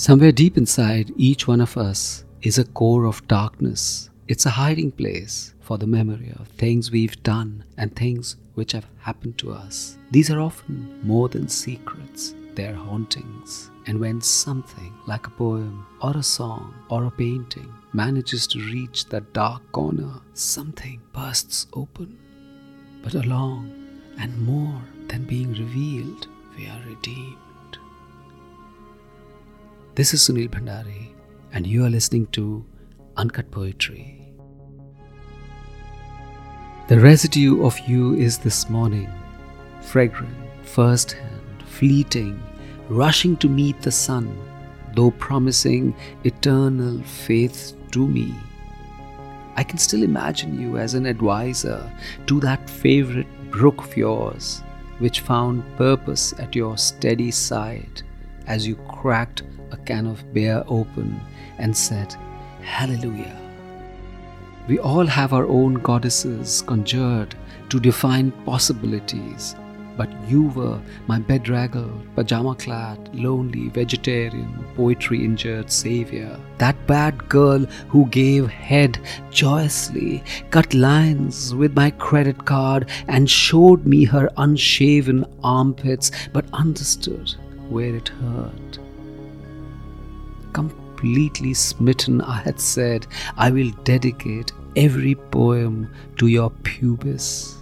Somewhere deep inside each one of us is a core of darkness. It's a hiding place for the memory of things we've done and things which have happened to us. These are often more than secrets, they're hauntings. And when something like a poem or a song or a painting manages to reach that dark corner, something bursts open. But along and more than being revealed, we are redeemed. This is Sunil Bhandari, and you are listening to Uncut Poetry. The residue of you is this morning, fragrant, first hand, fleeting, rushing to meet the sun, though promising eternal faith to me. I can still imagine you as an advisor to that favorite brook of yours, which found purpose at your steady side as you cracked a can of beer open and said, Hallelujah. We all have our own goddesses conjured to define possibilities, but you were my bedraggled, pajama clad, lonely, vegetarian, poetry injured savior. That bad girl who gave head joyously, cut lines with my credit card, and showed me her unshaven armpits, but understood where it hurt completely smitten, I had said, I will dedicate every poem to your pubis.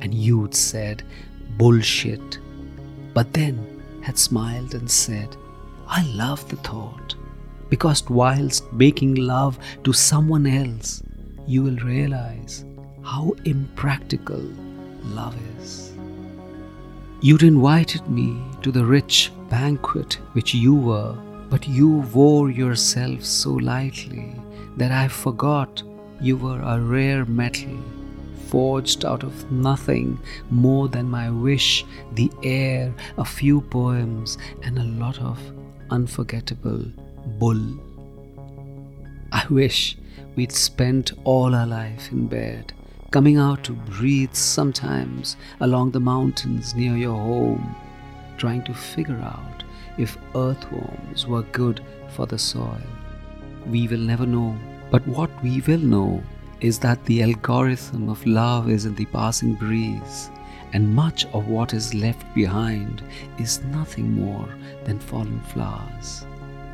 And you'd said, bullshit. But then had smiled and said, I love the thought. Because whilst making love to someone else, you will realize how impractical love is. You'd invited me to the rich banquet which you were but you wore yourself so lightly that I forgot you were a rare metal, forged out of nothing more than my wish, the air, a few poems, and a lot of unforgettable bull. I wish we'd spent all our life in bed, coming out to breathe sometimes along the mountains near your home, trying to figure out if earthworms were good for the soil. We will never know. But what we will know is that the algorithm of love is in the passing breeze, and much of what is left behind is nothing more than fallen flowers,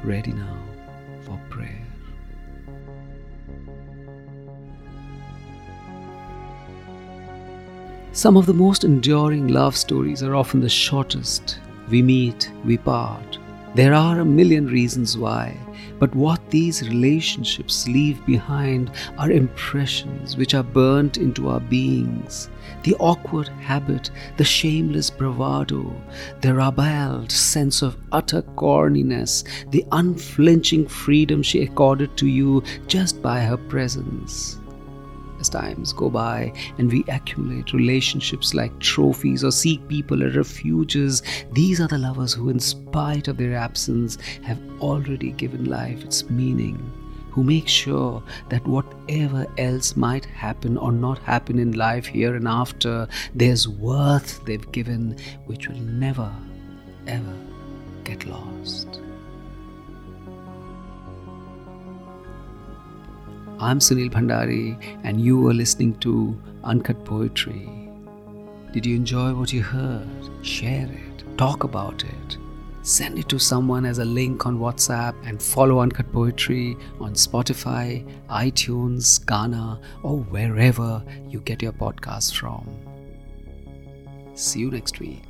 ready now for prayer. Some of the most enduring love stories are often the shortest we meet, we part. There are a million reasons why, but what these relationships leave behind are impressions which are burnt into our beings. The awkward habit, the shameless bravado, the ribald sense of utter corniness, the unflinching freedom she accorded to you just by her presence as times go by and we accumulate relationships like trophies or seek people as refuges, these are the lovers who, in spite of their absence, have already given life its meaning. Who make sure that whatever else might happen or not happen in life here and after, there's worth they've given which will never, ever get lost. I'm Sunil Bhandari, and you are listening to Uncut Poetry. Did you enjoy what you heard? Share it, talk about it. Send it to someone as a link on WhatsApp and follow Uncut Poetry on Spotify, iTunes, Gaana, or wherever you get your podcasts from. See you next week.